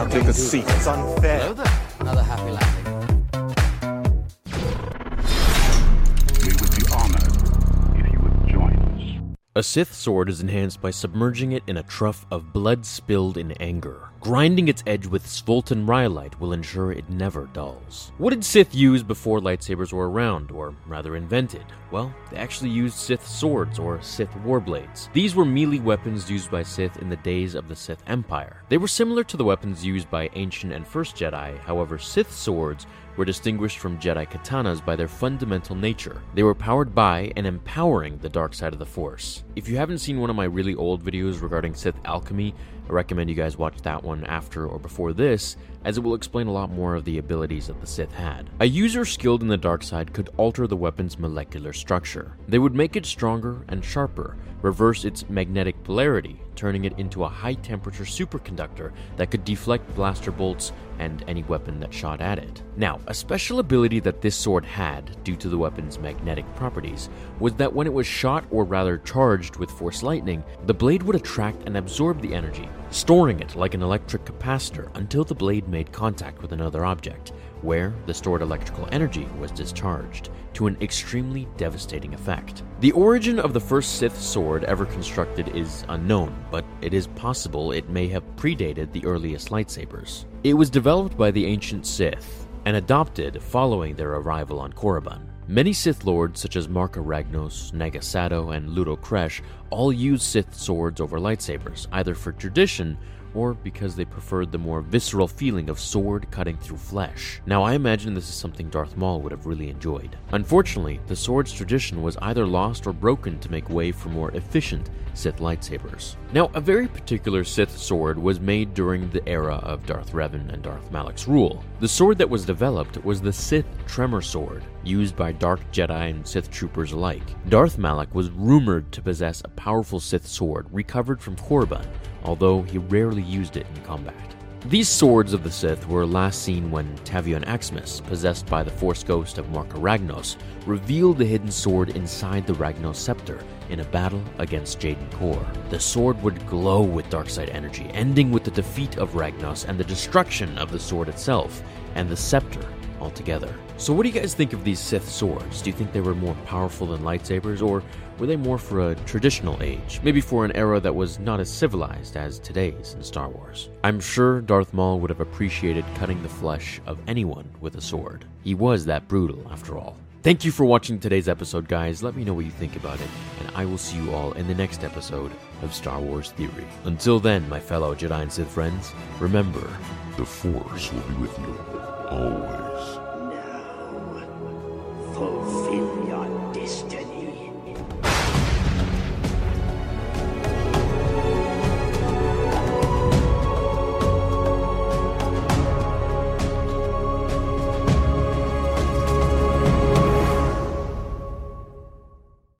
I'll take a seat. It's unfair. Hello there. Another happy landing. We would be honored if you would join us. A Sith sword is enhanced by submerging it in a trough of blood spilled in anger. Grinding its edge with Svoltan Rhyolite will ensure it never dulls. What did Sith use before lightsabers were around, or rather invented? Well, they actually used Sith swords, or Sith warblades. These were melee weapons used by Sith in the days of the Sith Empire. They were similar to the weapons used by Ancient and First Jedi, however, Sith swords were distinguished from Jedi katanas by their fundamental nature. They were powered by and empowering the dark side of the Force. If you haven't seen one of my really old videos regarding Sith alchemy, I recommend you guys watch that one after or before this, as it will explain a lot more of the abilities that the Sith had. A user skilled in the dark side could alter the weapon's molecular structure. They would make it stronger and sharper, reverse its magnetic polarity, turning it into a high temperature superconductor that could deflect blaster bolts and any weapon that shot at it. Now, a special ability that this sword had, due to the weapon's magnetic properties, was that when it was shot or rather charged with force lightning, the blade would attract and absorb the energy, storing it like an electric capacitor until the blade made contact with another object, where the stored electrical energy was discharged to an extremely devastating effect. The origin of the first Sith sword ever constructed is unknown, but it is possible it may have predated the earliest lightsabers. It was developed by the ancient Sith and adopted following their arrival on Korriban. Many Sith lords, such as Marka Ragnos, Naga Sadow, and Ludo Kresh, all used Sith swords over lightsabers, either for tradition or because they preferred the more visceral feeling of sword cutting through flesh. Now, I imagine this is something Darth Maul would have really enjoyed. Unfortunately, the sword's tradition was either lost or broken to make way for more efficient Sith lightsabers. Now, a very particular Sith sword was made during the era of Darth Revan and Darth Malak's rule. The sword that was developed was the Sith Tremor Sword, used by dark Jedi and Sith troopers alike. Darth Malak was rumored to possess a powerful Sith sword recovered from Korriban, although he rarely used it in combat. These swords of the Sith were last seen when Tavion Axmis, possessed by the Force Ghost of Marka Ragnos, revealed the hidden sword inside the Ragnos scepter in a battle against Jaden Korr. The sword would glow with darkside energy, ending with the defeat of Ragnos and the destruction of the sword itself and the scepter altogether. So, what do you guys think of these Sith swords? Do you think they were more powerful than lightsabers, or were they more for a traditional age? Maybe for an era that was not as civilized as today's in Star Wars? I'm sure Darth Maul would have appreciated cutting the flesh of anyone with a sword. He was that brutal, after all. Thank you for watching today's episode, guys. Let me know what you think about it, and I will see you all in the next episode of Star Wars Theory. Until then, my fellow Jedi and Sith friends, remember The Force will be with you always.